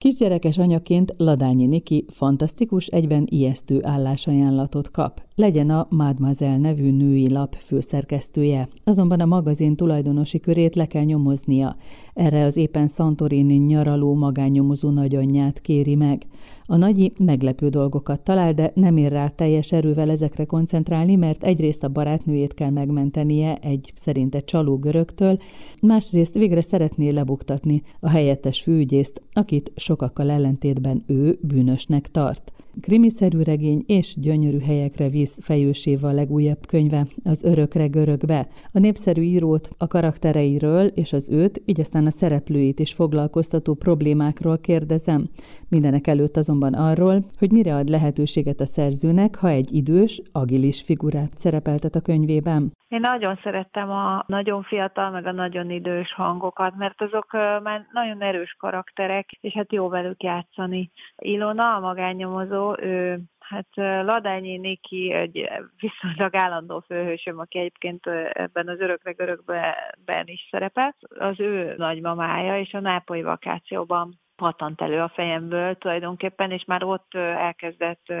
Kisgyerekes anyaként Ladányi Niki fantasztikus, egyben ijesztő állásajánlatot kap. Legyen a Mademoiselle nevű női lap főszerkesztője, azonban a magazin tulajdonosi körét le kell nyomoznia. Erre az éppen Santorini nyaraló magánnyomozó nagyanyját kéri meg. A nagyi meglepő dolgokat talál, de nem ér rá teljes erővel ezekre koncentrálni, mert egyrészt a barátnőjét kell megmentenie egy szerinte csaló görögtől, másrészt végre szeretné lebuktatni a helyettes főügyészt, akit sokakkal ellentétben ő bűnösnek tart. Krimiszerű regény és gyönyörű helyekre visz fejőséva a legújabb könyve, az Örökre görögbe. A népszerű írót a karaktereiről és az őt, így aztán a szereplőit is foglalkoztató problémákról kérdezem. Mindenek előtt azonban arról, hogy mire ad lehetőséget a szerzőnek, ha egy idős, agilis figurát szerepeltet a könyvében. Én nagyon szerettem a nagyon fiatal, meg a nagyon idős hangokat, mert azok már nagyon erős karakterek, és hát jó velük játszani. Ilona, a magánnyomozó, ő Hát Ladányi Niki egy viszonylag állandó főhősöm, aki egyébként ebben az örökre görögben is szerepel. Az ő nagymamája, és a nápolyi vakációban patant elő a fejemből tulajdonképpen, és már ott elkezdett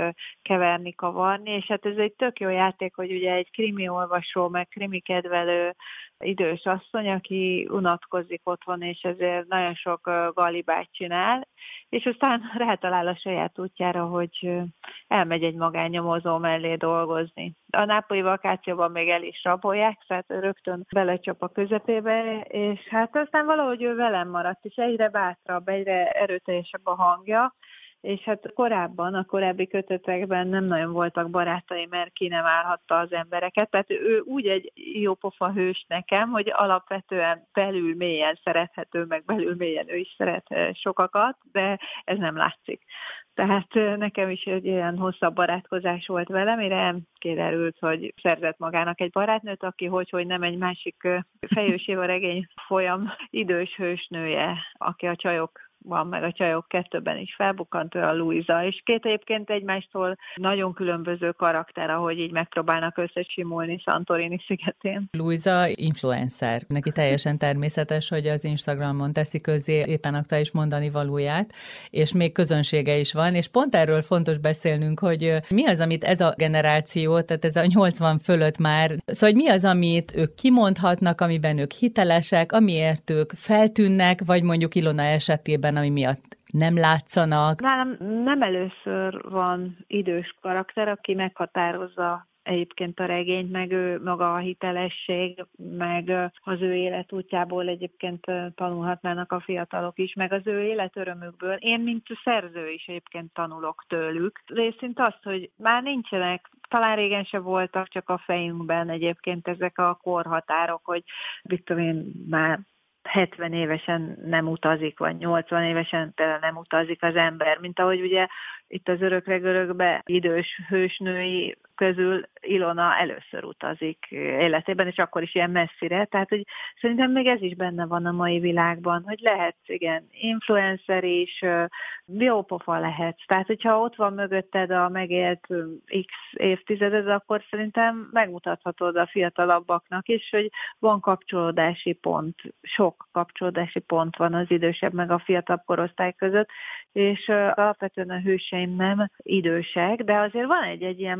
keverni, kavarni, és hát ez egy tök jó játék, hogy ugye egy krimi olvasó, meg krimi kedvelő idős asszony, aki unatkozik otthon, és ezért nagyon sok galibát csinál, és aztán rátalál a saját útjára, hogy elmegy egy magánnyomozó mellé dolgozni. A nápolyi vakációban még el is rabolják, tehát rögtön belecsap a közepébe, és hát aztán valahogy ő velem maradt, és egyre bátrabb, egyre erőteljesebb a hangja, és hát korábban, a korábbi kötetekben nem nagyon voltak barátai, mert ki nem állhatta az embereket, tehát ő úgy egy jó pofa hős nekem, hogy alapvetően belül mélyen szerethető, meg belül mélyen ő is szeret eh, sokakat, de ez nem látszik. Tehát eh, nekem is egy ilyen hosszabb barátkozás volt vele, mire kiderült, hogy szerzett magának egy barátnőt, aki hogy, hogy nem egy másik eh, fejőséva regény folyam idős hősnője, aki a csajok van, meg a csajok kettőben is felbukkant a Luisa, és két egyébként egymástól nagyon különböző karakter, ahogy így megpróbálnak összesimulni Santorini szigetén. Luisa influencer. Neki teljesen természetes, hogy az Instagramon teszi közé éppen aktuális mondani valóját, és még közönsége is van, és pont erről fontos beszélnünk, hogy mi az, amit ez a generáció, tehát ez a 80 fölött már, szóval hogy mi az, amit ők kimondhatnak, amiben ők hitelesek, amiért ők feltűnnek, vagy mondjuk Ilona esetében esetben, ami miatt nem látszanak? Nálam nem először van idős karakter, aki meghatározza egyébként a regényt, meg ő maga a hitelesség, meg az ő életútjából egyébként tanulhatnának a fiatalok is, meg az ő életörömükből. Én, mint szerző is egyébként tanulok tőlük. Részint azt, hogy már nincsenek talán régen se voltak, csak a fejünkben egyébként ezek a korhatárok, hogy mit tudom én, már 70 évesen nem utazik, vagy 80 évesen nem utazik az ember, mint ahogy ugye itt az örökre görögbe idős hősnői közül Ilona először utazik életében, és akkor is ilyen messzire. Tehát, hogy szerintem még ez is benne van a mai világban, hogy lehetsz, igen, influencer is, biopofa lehetsz. Tehát, hogyha ott van mögötted a megélt x évtizeded, akkor szerintem megmutathatod a fiatalabbaknak is, hogy van kapcsolódási pont, sok kapcsolódási pont van az idősebb meg a fiatalabb korosztály között, és alapvetően a hőseim nem idősek, de azért van egy, egy ilyen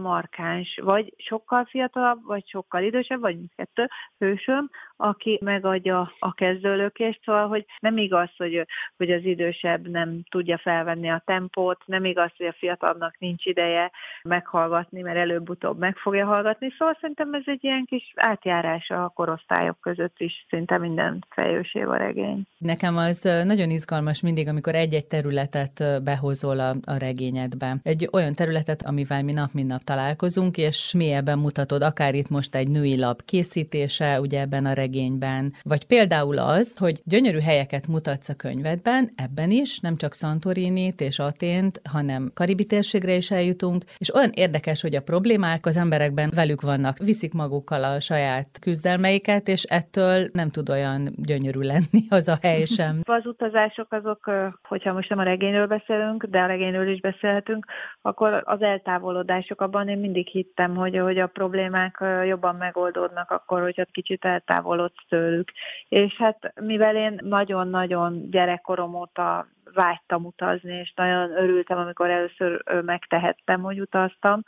markáns, vagy sokkal fiatalabb, vagy sokkal idősebb, vagy mindkettő hősöm, aki megadja a kezdőlökést, szóval, hogy nem igaz, hogy, hogy az idősebb nem tudja felvenni a tempót, nem igaz, hogy a fiatalabbnak nincs ideje meghallgatni, mert előbb-utóbb meg fogja hallgatni, szóval szerintem ez egy ilyen kis átjárás a korosztályok között is, szinte minden a regény. Nekem az nagyon izgalmas mindig, amikor egy-egy területet behozol a, a regényedbe. Egy olyan területet, amivel mi nap, nap találkozunk, és mélyebben mutatod, akár itt most egy női lap készítése, ugye ebben a regényben, vagy például az, hogy gyönyörű helyeket mutatsz a könyvedben, ebben is, nem csak Santorinit és Atént, hanem Karibi térségre is eljutunk, és olyan érdekes, hogy a problémák az emberekben velük vannak, viszik magukkal a saját küzdelmeiket, és ettől nem tud olyan gyönyörű lenni az a hely sem. Az utazások azok, hogyha most nem a regényről beszélünk, de a regényről is beszélhetünk, akkor az eltávolodások, abban én mindig hittem, hogy, hogy a problémák jobban megoldódnak akkor, hogyha kicsit eltávol hallott tőlük. És hát mivel én nagyon-nagyon gyerekkorom óta vágytam utazni, és nagyon örültem, amikor először megtehettem, hogy utaztam,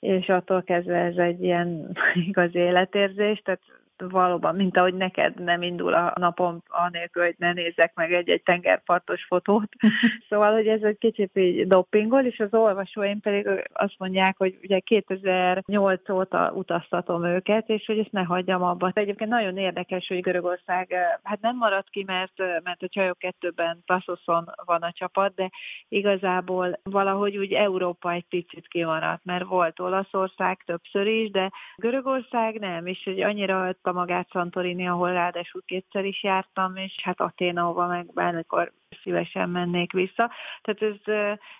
és attól kezdve ez egy ilyen igaz életérzés, tehát valóban, mint ahogy neked nem indul a napom anélkül, hogy ne nézzek meg egy-egy tengerpartos fotót. szóval, hogy ez egy kicsit így doppingol, és az olvasóim pedig azt mondják, hogy ugye 2008 óta utaztatom őket, és hogy ezt ne hagyjam abba. Egyébként nagyon érdekes, hogy Görögország hát nem maradt ki, mert, mert a csajok kettőben Tassoszon van a csapat, de igazából valahogy úgy Európa egy picit kimaradt, mert volt Olaszország többször is, de Görögország nem, és hogy annyira magát Santorini, ahol ráadásul kétszer is jártam, és hát Aténa, ahova meg bármikor szívesen mennék vissza. Tehát ez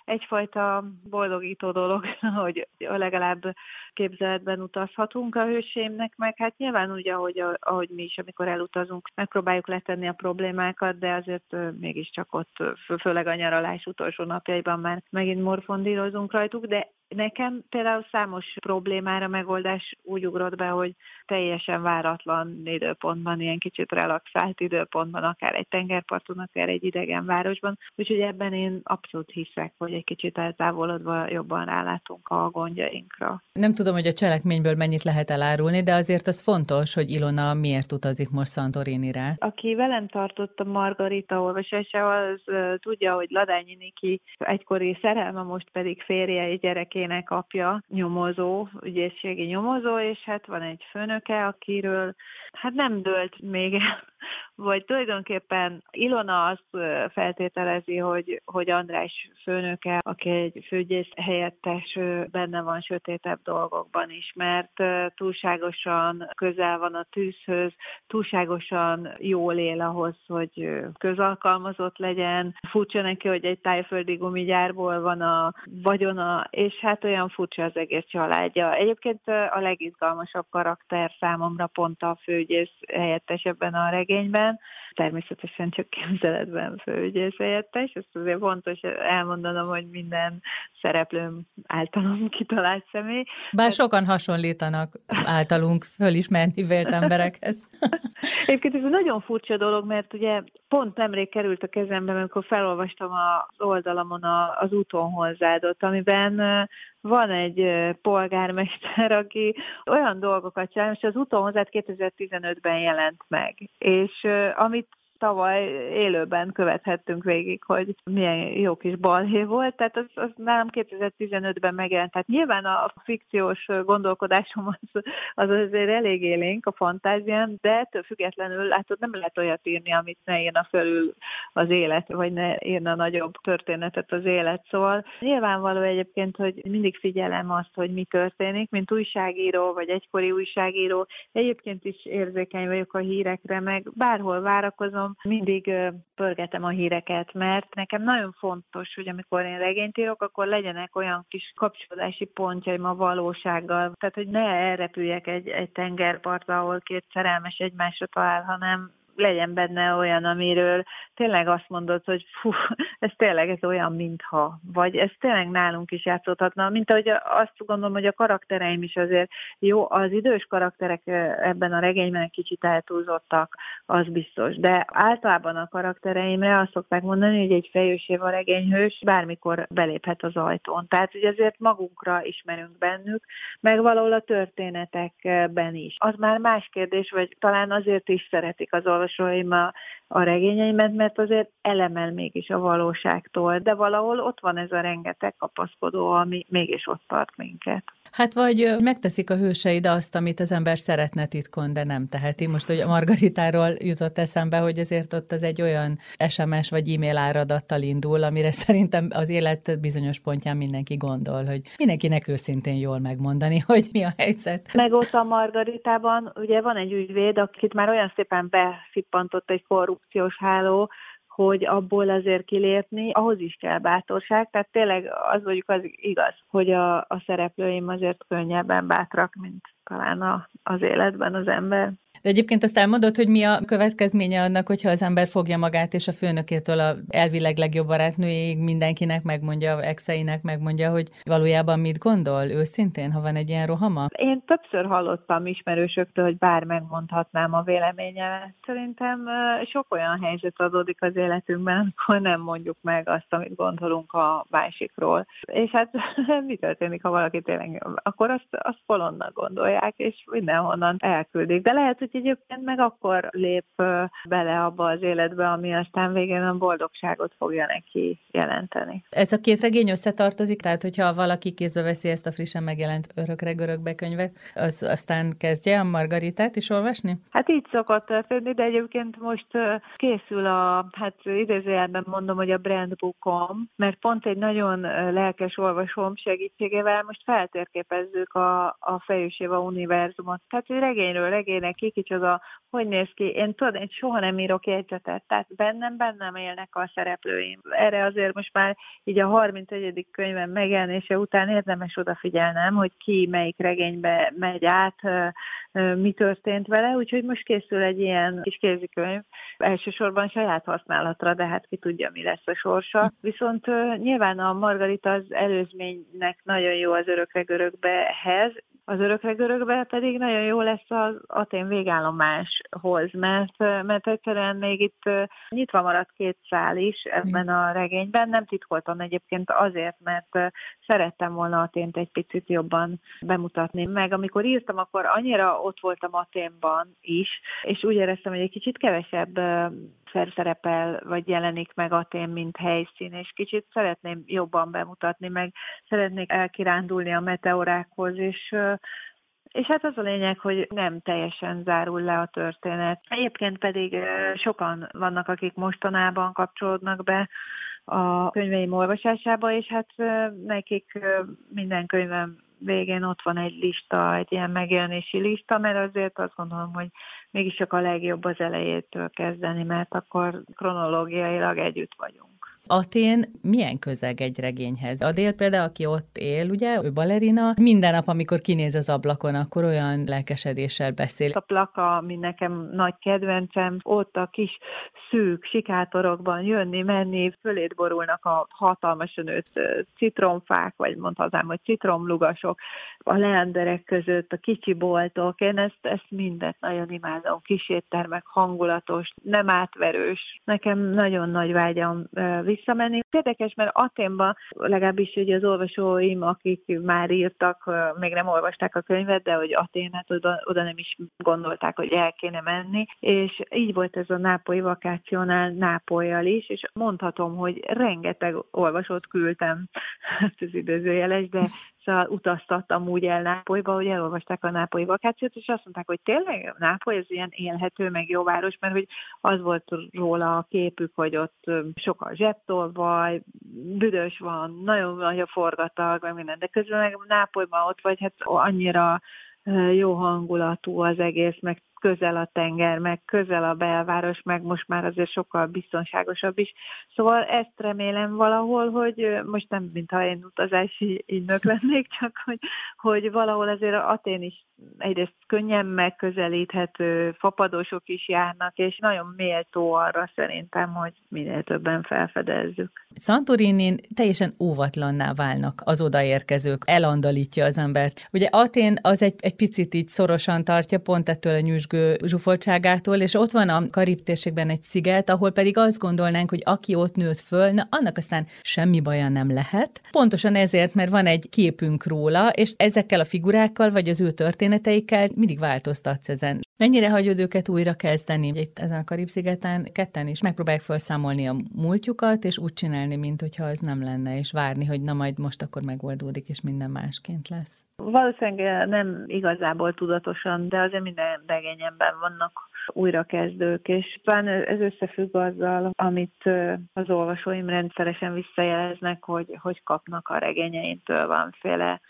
egyfajta boldogító dolog, hogy legalább képzeletben utazhatunk a hősémnek, meg hát nyilván úgy, ahogy, ahogy mi is, amikor elutazunk, megpróbáljuk letenni a problémákat, de azért mégiscsak ott, főleg a nyaralás utolsó napjaiban már megint morfondírozunk rajtuk, de Nekem például számos problémára megoldás úgy ugrott be, hogy teljesen váratlan időpontban, ilyen kicsit relaxált időpontban, akár egy tengerparton, akár egy idegen városban. Úgyhogy ebben én abszolút hiszek, hogy egy kicsit eltávolodva jobban rálátunk a gondjainkra. Nem tudom, hogy a cselekményből mennyit lehet elárulni, de azért az fontos, hogy Ilona miért utazik most Santorini-re. Aki velem tartott a Margarita olvasása, az tudja, hogy Ladányi Niki egykori szerelme, most pedig férje egy gyerek gyerekének apja nyomozó, ügyészségi nyomozó, és hát van egy főnöke, akiről hát nem dőlt még el vagy tulajdonképpen Ilona azt feltételezi, hogy, hogy András főnöke, aki egy főgyész helyettes, benne van sötétebb dolgokban is, mert túlságosan közel van a tűzhöz, túlságosan jól él ahhoz, hogy közalkalmazott legyen. Furcsa neki, hogy egy tájföldi gumigyárból van a vagyona, és hát olyan furcsa az egész családja. Egyébként a legizgalmasabb karakter számomra pont a főgyész helyettes ebben a regényben, természetesen csak képzeletben főügyész helyettes, ezt azért fontos elmondanom, hogy minden szereplőm általunk kitalált személy. Bár hát... sokan hasonlítanak általunk fölismerni vélt emberekhez. Egyébként ez egy nagyon furcsa dolog, mert ugye pont nemrég került a kezembe, amikor felolvastam az oldalamon az úton hozzádot, amiben van egy polgármester, aki olyan dolgokat csinál, és az hozzád 2015-ben jelent meg. És amit tavaly élőben követhettünk végig, hogy milyen jó kis balhé volt, tehát az, az nálam 2015-ben megjelent. Tehát nyilván a fikciós gondolkodásom az, az azért elég élénk a fantázián, de ettől függetlenül látod, nem lehet olyat írni, amit ne írna fölül az élet, vagy ne írna nagyobb történetet az élet. Szóval nyilvánvaló egyébként, hogy mindig figyelem azt, hogy mi történik, mint újságíró, vagy egykori újságíró. Egyébként is érzékeny vagyok a hírekre, meg bárhol várakozom, mindig pörgetem a híreket, mert nekem nagyon fontos, hogy amikor én regényt írok, akkor legyenek olyan kis kapcsolódási pontjaim a valósággal. Tehát, hogy ne elrepüljek egy, egy tengerpartra, ahol két szerelmes egymásra talál, hanem legyen benne olyan, amiről tényleg azt mondod, hogy fú, ez tényleg ez olyan, mintha, vagy ez tényleg nálunk is játszódhatna, mint ahogy azt gondolom, hogy a karaktereim is azért jó, az idős karakterek ebben a regényben kicsit eltúlzottak, az biztos, de általában a karaktereimre azt szokták mondani, hogy egy fejősév a regényhős bármikor beléphet az ajtón. Tehát, hogy azért magunkra ismerünk bennük, meg valahol a történetekben is. Az már más kérdés, vagy talán azért is szeretik az olvasók, olvasóim a, a regényeimet, mert azért elemel mégis a valóságtól, de valahol ott van ez a rengeteg kapaszkodó, ami mégis ott tart minket. Hát vagy megteszik a hőseid azt, amit az ember szeretne titkon, de nem teheti. Most, hogy a Margaritáról jutott eszembe, hogy azért ott az egy olyan SMS vagy e-mail áradattal indul, amire szerintem az élet bizonyos pontján mindenki gondol, hogy mindenkinek őszintén jól megmondani, hogy mi a helyzet. Meg ott a Margaritában ugye van egy ügyvéd, akit már olyan szépen beszippantott egy korrupciós háló, hogy abból azért kilépni, ahhoz is kell bátorság, tehát tényleg az vagyok az igaz, hogy a, a szereplőim azért könnyebben bátrak, mint talán a, az életben az ember. De egyébként azt elmondod, hogy mi a következménye annak, hogyha az ember fogja magát, és a főnökétől a elvileg legjobb barátnőjéig mindenkinek megmondja, exeinek megmondja, hogy valójában mit gondol őszintén, ha van egy ilyen rohama? Én többször hallottam ismerősöktől, hogy bár megmondhatnám a véleményemet. Szerintem sok olyan helyzet adódik az életünkben, amikor nem mondjuk meg azt, amit gondolunk a másikról. És hát mi történik, ha valaki tényleg, akkor azt, azt polonnak gondolják, és mindenhonnan elküldik. De lehet, hogy hogy egyébként meg akkor lép bele abba az életbe, ami aztán végén a boldogságot fogja neki jelenteni. Ez a két regény összetartozik, tehát hogyha valaki kézbe veszi ezt a frissen megjelent Örökre Görögbe könyvet, az aztán kezdje a Margaritát is olvasni? Hát így szokott történni, de egyébként most készül a, hát idézőjelben mondom, hogy a brandbookom, mert pont egy nagyon lelkes olvasóm segítségével most feltérképezzük a, a Fejőséva univerzumot. Tehát egy regényről regénynek kicsoda, hogy néz ki. Én tudod, én soha nem írok jegyzetet, tehát bennem, bennem élnek a szereplőim. Erre azért most már így a 31. könyvem megjelenése után érdemes odafigyelnem, hogy ki melyik regénybe megy át, mi történt vele, úgyhogy most készül egy ilyen kis kézikönyv, elsősorban saját használatra, de hát ki tudja, mi lesz a sorsa. Viszont nyilván a Margarita az előzménynek nagyon jó az örökre görögbehez, az örökre görögbe pedig nagyon jó lesz az Atén végállomáshoz, mert, mert egyszerűen még itt nyitva maradt két szál is ebben a regényben. Nem titkoltam egyébként azért, mert szerettem volna Atént egy picit jobban bemutatni. Meg amikor írtam, akkor annyira ott voltam Aténban is, és úgy éreztem, hogy egy kicsit kevesebb szerepel, vagy jelenik meg Atén, mint helyszín, és kicsit szeretném jobban bemutatni, meg szeretnék elkirándulni a meteorákhoz, és és hát az a lényeg, hogy nem teljesen zárul le a történet. Egyébként pedig sokan vannak, akik mostanában kapcsolódnak be a könyveim olvasásába, és hát nekik minden könyvem végén ott van egy lista, egy ilyen megjelenési lista, mert azért azt gondolom, hogy mégis csak a legjobb az elejétől kezdeni, mert akkor kronológiailag együtt vagyunk. Atén milyen közeg egy regényhez? Adél például, aki ott él, ugye, ő balerina, minden nap, amikor kinéz az ablakon, akkor olyan lelkesedéssel beszél. A plaka, ami nekem nagy kedvencem, ott a kis szűk sikátorokban jönni, menni, fölét borulnak a hatalmasan nőtt citromfák, vagy mondhatnám, hogy citromlugasok, a leenderek között, a kicsi boltok, én ezt, ezt mindet nagyon imádom, kis éttermek, hangulatos, nem átverős. Nekem nagyon nagy vágyam visszamenni. Érdekes, mert Aténban legalábbis hogy az olvasóim, akik már írtak, még nem olvasták a könyvet, de hogy Aténet oda, oda nem is gondolták, hogy el kéne menni, és így volt ez a nápolyi vakációnál Nápolyjal is, és mondhatom, hogy rengeteg olvasót küldtem, hát ez időzőjeles, de szóval utaztattam úgy el Nápolyba, hogy elolvasták a nápolyi vakációt, és azt mondták, hogy tényleg Nápoly ez ilyen élhető, meg jó város, mert hogy az volt róla a képük, hogy ott sok a zsebtolvaj, büdös van, nagyon nagy a forgatag, meg minden, de közben meg Nápolyban ott vagy, hát annyira jó hangulatú az egész, meg közel a tenger, meg közel a belváros, meg most már azért sokkal biztonságosabb is. Szóval ezt remélem valahol, hogy most nem, mintha én utazási ügynök lennék, csak hogy, hogy valahol azért Atén is egyrészt könnyen megközelíthető, fapadosok is járnak, és nagyon méltó arra szerintem, hogy minél többen felfedezzük. Santorinin teljesen óvatlanná válnak az odaérkezők, elandalítja az embert. Ugye Atén az egy, egy picit így szorosan tartja, pont ettől a nyüzsgő zsúfoltságától, és ott van a Karib egy sziget, ahol pedig azt gondolnánk, hogy aki ott nőtt föl, na annak aztán semmi baja nem lehet. Pontosan ezért, mert van egy képünk róla, és ezekkel a figurákkal, vagy az ő történeteikkel mindig változtatsz ezen. Mennyire hagyod őket újra kezdeni? Itt ezen a Karib-szigeten ketten is megpróbálják felszámolni a múltjukat, és úgy csinálni, mint hogyha az nem lenne, és várni, hogy na majd most akkor megoldódik, és minden másként lesz. Valószínűleg nem igazából tudatosan, de azért minden regényemben vannak újrakezdők, és talán ez összefügg azzal, amit az olvasóim rendszeresen visszajeleznek, hogy, hogy kapnak a regényeintől valamiféle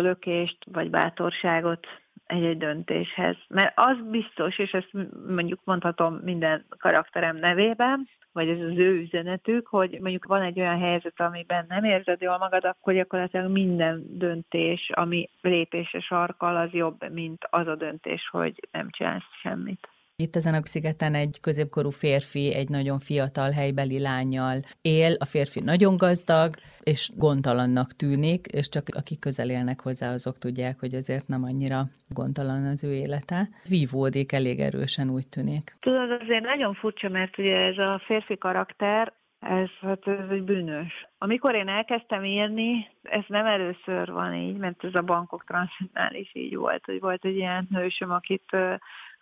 lökést vagy bátorságot egy-egy döntéshez. Mert az biztos, és ezt mondjuk mondhatom minden karakterem nevében, vagy ez az ő üzenetük, hogy mondjuk van egy olyan helyzet, amiben nem érzed jól magad, akkor gyakorlatilag minden döntés, ami lépésre sarkal, az jobb, mint az a döntés, hogy nem csinálsz semmit. Itt ezen a szigeten egy középkorú férfi egy nagyon fiatal helybeli lányjal él, a férfi nagyon gazdag, és gondtalannak tűnik, és csak akik közel élnek hozzá, azok tudják, hogy azért nem annyira gondtalan az ő élete. Vívódik elég erősen, úgy tűnik. Tudod, azért nagyon furcsa, mert ugye ez a férfi karakter, ez, hát ez egy bűnös. Amikor én elkezdtem írni, ez nem először van így, mert ez a bankok transzitnál is így volt, hogy volt egy ilyen hősöm, akit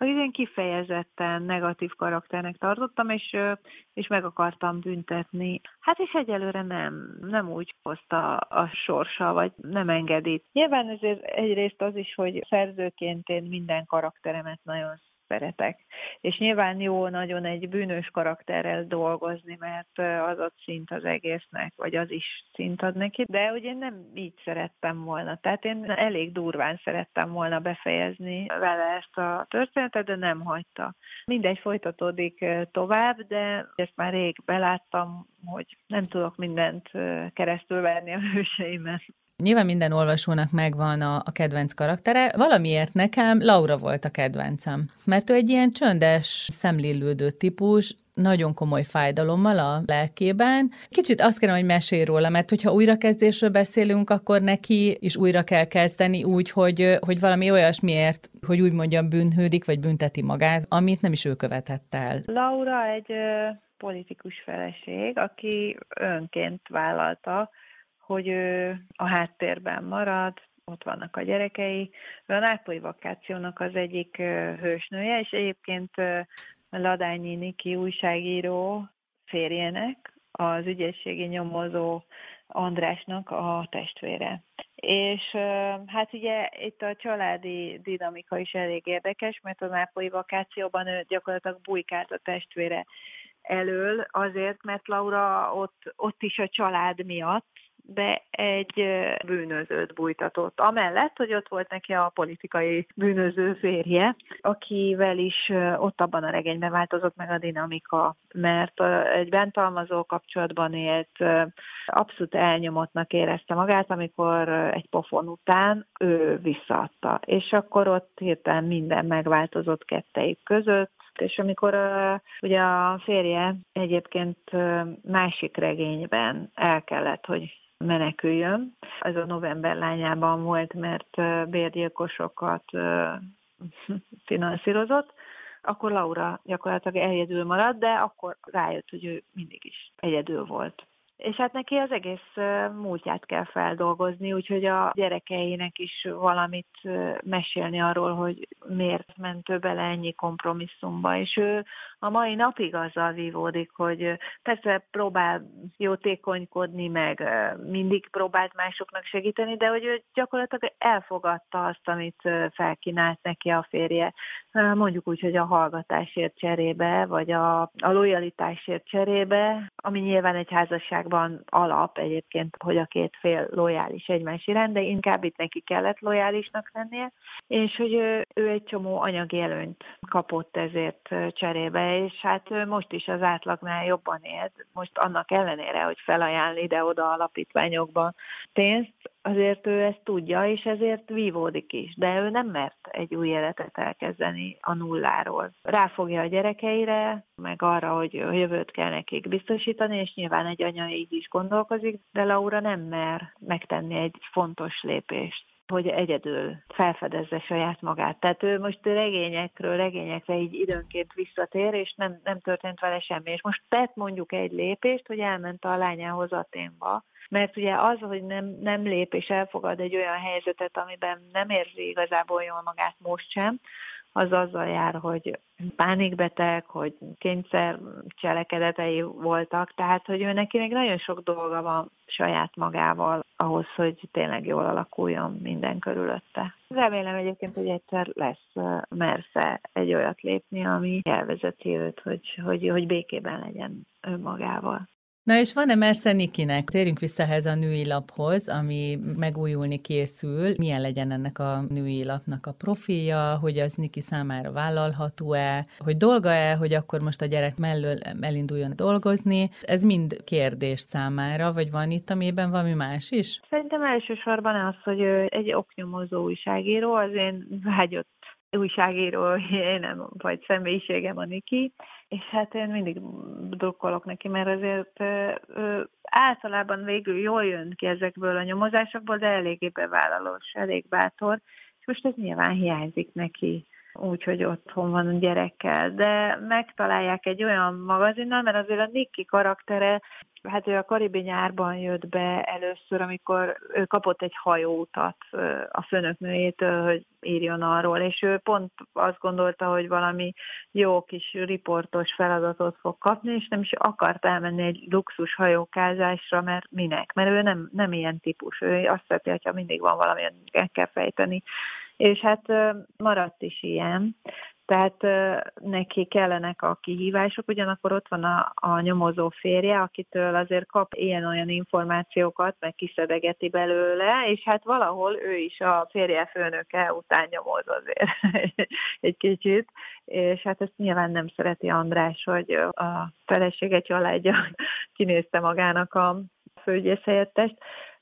akit én kifejezetten negatív karakternek tartottam, és, és meg akartam büntetni. Hát és egyelőre nem, nem úgy hozta a sorsa, vagy nem engedi. Nyilván ezért egyrészt az is, hogy szerzőként én minden karakteremet nagyon szeretek. És nyilván jó nagyon egy bűnös karakterrel dolgozni, mert az ott szint az egésznek, vagy az is szint ad neki, de ugye nem így szerettem volna. Tehát én elég durván szerettem volna befejezni vele ezt a történetet, de nem hagyta. Mindegy folytatódik tovább, de ezt már rég beláttam, hogy nem tudok mindent keresztül verni a hőseimet. Nyilván minden olvasónak megvan a, a kedvenc karaktere, valamiért nekem Laura volt a kedvencem, mert ő egy ilyen csöndes, szemlélődő típus, nagyon komoly fájdalommal a lelkében. Kicsit azt kérem, hogy mesélj róla, mert hogyha újrakezdésről beszélünk, akkor neki is újra kell kezdeni úgy, hogy, hogy valami olyasmiért, hogy úgy mondjam, bűnhődik, vagy bünteti magát, amit nem is ő követett el. Laura egy politikus feleség, aki önként vállalta, hogy ő a háttérben marad, ott vannak a gyerekei. A nápolyi vakációnak az egyik hősnője, és egyébként Ladányi Niki újságíró férjének, az ügyességi nyomozó Andrásnak a testvére. És hát ugye itt a családi dinamika is elég érdekes, mert a nápolyi vakációban ő gyakorlatilag bujkált a testvére elől, azért, mert Laura ott, ott is a család miatt be egy bűnözőt bújtatott. Amellett, hogy ott volt neki a politikai bűnöző férje, akivel is ott abban a regényben változott meg a dinamika, mert egy bentalmazó kapcsolatban élt, abszolút elnyomottnak érezte magát, amikor egy pofon után ő visszaadta. És akkor ott hirtelen minden megváltozott kettejük között, és amikor uh, ugye a férje egyébként másik regényben el kellett, hogy meneküljön. Ez a november lányában volt, mert bérgyilkosokat finanszírozott, akkor Laura gyakorlatilag egyedül maradt, de akkor rájött, hogy ő mindig is egyedül volt. És hát neki az egész múltját kell feldolgozni, úgyhogy a gyerekeinek is valamit mesélni arról, hogy miért ment ő bele ennyi kompromisszumba. És ő a mai napig azzal vívódik, hogy persze próbál jótékonykodni, meg mindig próbált másoknak segíteni, de hogy ő gyakorlatilag elfogadta azt, amit felkínált neki a férje. Mondjuk úgy, hogy a hallgatásért cserébe, vagy a, a lojalitásért cserébe, ami nyilván egy házasságban alap egyébként, hogy a két fél lojális egymás iránt, de inkább itt neki kellett lojálisnak lennie, és hogy ő, ő egy csomó anyagi előnyt kapott ezért cserébe, és hát most is az átlagnál jobban élt. Most annak ellenére, hogy felajánl ide-oda alapítványokba pénzt, azért ő ezt tudja, és ezért vívódik is. De ő nem mert egy új életet elkezdeni a nulláról. Ráfogja a gyerekeire, meg arra, hogy a jövőt kell nekik biztosítani, és nyilván egy anya így is gondolkozik, de Laura nem mer megtenni egy fontos lépést hogy egyedül felfedezze saját magát. Tehát ő most regényekről regényekre így időnként visszatér, és nem, nem történt vele semmi. És most tett mondjuk egy lépést, hogy elment a lányához Aténba, mert ugye az, hogy nem, nem lép és elfogad egy olyan helyzetet, amiben nem érzi igazából jól magát most sem, az azzal jár, hogy pánikbeteg, hogy kényszer cselekedetei voltak, tehát hogy ő neki még nagyon sok dolga van saját magával ahhoz, hogy tényleg jól alakuljon minden körülötte. Remélem egyébként, hogy egyszer lesz mersze egy olyat lépni, ami elvezeti őt, hogy, hogy, hogy békében legyen önmagával. Na és van-e mersze Nikinek? Térjünk vissza ehhez a női laphoz, ami megújulni készül. Milyen legyen ennek a női lapnak a profilja, hogy az Niki számára vállalható-e, hogy dolga-e, hogy akkor most a gyerek mellől elinduljon dolgozni. Ez mind kérdés számára, vagy van itt, amiben valami más is? Szerintem elsősorban az, hogy egy oknyomozó újságíró, az én vágyott újságíró, én nem, vagy személyiségem a Niki, és hát én mindig drukkolok neki, mert azért ö, általában végül jól jön ki ezekből a nyomozásokból, de eléggé bevállalós, elég bátor, és most ez nyilván hiányzik neki úgyhogy otthon van a gyerekkel, de megtalálják egy olyan magazinnal, mert azért a Nikki karaktere Hát ő a Karibi nyárban jött be először, amikor ő kapott egy hajóutat a főnöknőjétől, hogy írjon arról, és ő pont azt gondolta, hogy valami jó kis riportos feladatot fog kapni, és nem is akart elmenni egy luxus hajókázásra, mert minek? Mert ő nem, nem ilyen típus, ő azt szereti, hogyha mindig van valami, el kell fejteni. És hát maradt is ilyen, tehát neki kellenek a kihívások, ugyanakkor ott van a, a nyomozó férje, akitől azért kap ilyen-olyan információkat, meg kiszedegeti belőle, és hát valahol ő is a férje főnöke után nyomoz azért egy kicsit, és hát ezt nyilván nem szereti András, hogy a felesége családja kinézte magának a főügyész helyettest.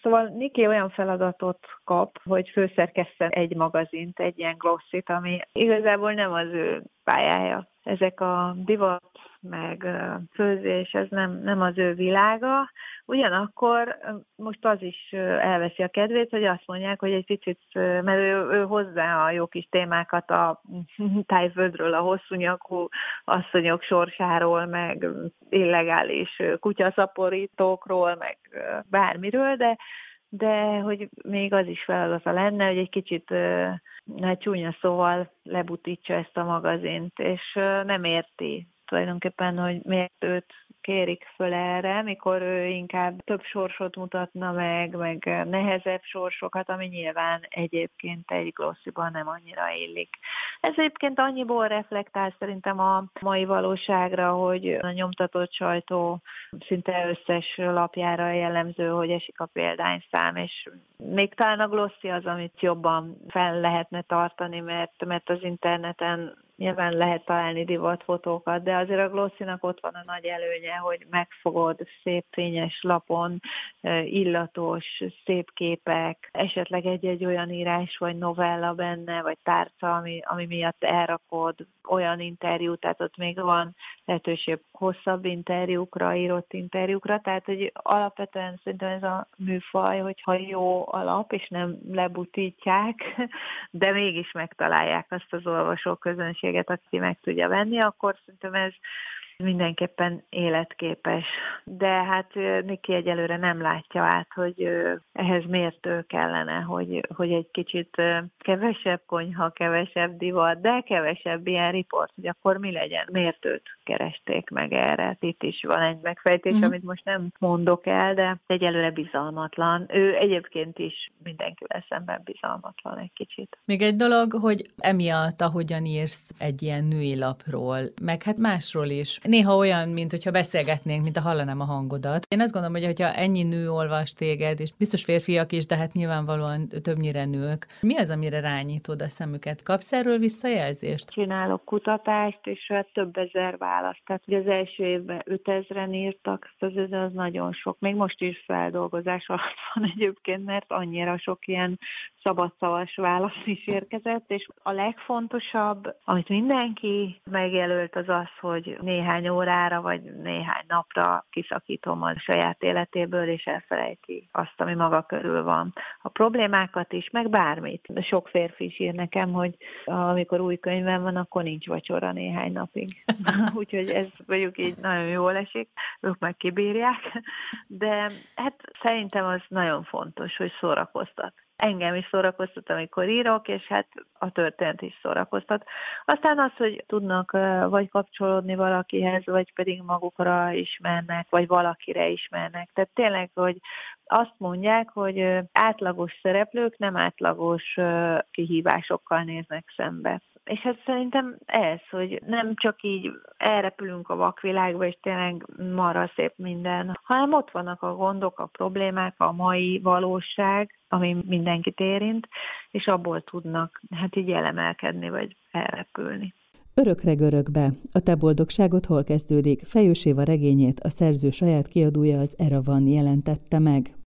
Szóval Niki olyan feladatot kap, hogy főszerkeszten egy magazint, egy ilyen glosszit, ami igazából nem az ő pályája. Ezek a divat, meg főzés, ez nem, nem az ő világa. Ugyanakkor most az is elveszi a kedvét, hogy azt mondják, hogy egy picit, mert ő, ő hozzá a jó kis témákat a tájföldről, a hosszú nyakú asszonyok sorsáról, meg illegális kutyaszaporítókról, meg bármiről, de de hogy még az is feladata lenne, hogy egy kicsit hát csúnya szóval lebutítsa ezt a magazint, és nem érti tulajdonképpen, hogy miért őt kérik föl erre, mikor ő inkább több sorsot mutatna meg, meg nehezebb sorsokat, ami nyilván egyébként egy glossziban nem annyira illik. Ez egyébként annyiból reflektál szerintem a mai valóságra, hogy a nyomtatott sajtó szinte összes lapjára jellemző, hogy esik a példányszám, és még talán a glosszi az, amit jobban fel lehetne tartani, mert, mert az interneten nyilván lehet találni divatfotókat, de azért a glosszinak ott van a nagy előnye, hogy megfogod szép fényes lapon, illatos, szép képek, esetleg egy-egy olyan írás vagy novella benne, vagy tárca, ami, ami miatt elrakod, olyan interjú, tehát ott még van lehetőség hosszabb interjúkra, írott interjúkra, tehát hogy alapvetően szerintem ez a műfaj, hogyha jó alap, és nem lebutítják, de mégis megtalálják azt az olvasó közönséget, aki meg tudja venni, akkor szerintem ez mindenképpen életképes. De hát Niki egyelőre nem látja át, hogy ehhez miért ő kellene, hogy, hogy egy kicsit kevesebb konyha, kevesebb divat, de kevesebb ilyen riport, hogy akkor mi legyen, miért őt keresték meg erre. Itt is van egy megfejtés, mm-hmm. amit most nem mondok el, de egyelőre bizalmatlan. Ő egyébként is mindenkivel szemben bizalmatlan egy kicsit. Még egy dolog, hogy emiatt, ahogyan írsz egy ilyen női lapról, meg hát másról is, néha olyan, mint hogyha beszélgetnénk, mint a hallanám a hangodat. Én azt gondolom, hogy hogyha ennyi nő olvas téged, és biztos férfiak is, de hát nyilvánvalóan többnyire nők, mi az, amire rányítod a szemüket? Kapsz erről visszajelzést? Csinálok kutatást, és hát több ezer választ. Tehát, hogy az első évben 5000-en írtak, az, az nagyon sok. Még most is feldolgozás alatt van egyébként, mert annyira sok ilyen szabadszavas válasz is érkezett, és a legfontosabb, amit mindenki megjelölt, az az, hogy néhány órára, vagy néhány napra kiszakítom a saját életéből, és elfelejti azt, ami maga körül van. A problémákat is, meg bármit. Sok férfi is ír nekem, hogy amikor új könyvem van, akkor nincs vacsora néhány napig. Úgyhogy ez mondjuk így nagyon jól esik, ők meg kibírják. De hát szerintem az nagyon fontos, hogy szórakoztat engem is szórakoztat, amikor írok, és hát a történet is szórakoztat. Aztán az, hogy tudnak vagy kapcsolódni valakihez, vagy pedig magukra ismernek, vagy valakire ismernek. Tehát tényleg, hogy azt mondják, hogy átlagos szereplők nem átlagos kihívásokkal néznek szembe. És hát szerintem ez, hogy nem csak így elrepülünk a vakvilágba, és tényleg marra szép minden, hanem ott vannak a gondok, a problémák, a mai valóság, ami mindenkit érint, és abból tudnak hát így elemelkedni, vagy elrepülni. Örökre görögbe. A te boldogságot hol kezdődik? Fejős Éva regényét a szerző saját kiadója az Eravan jelentette meg.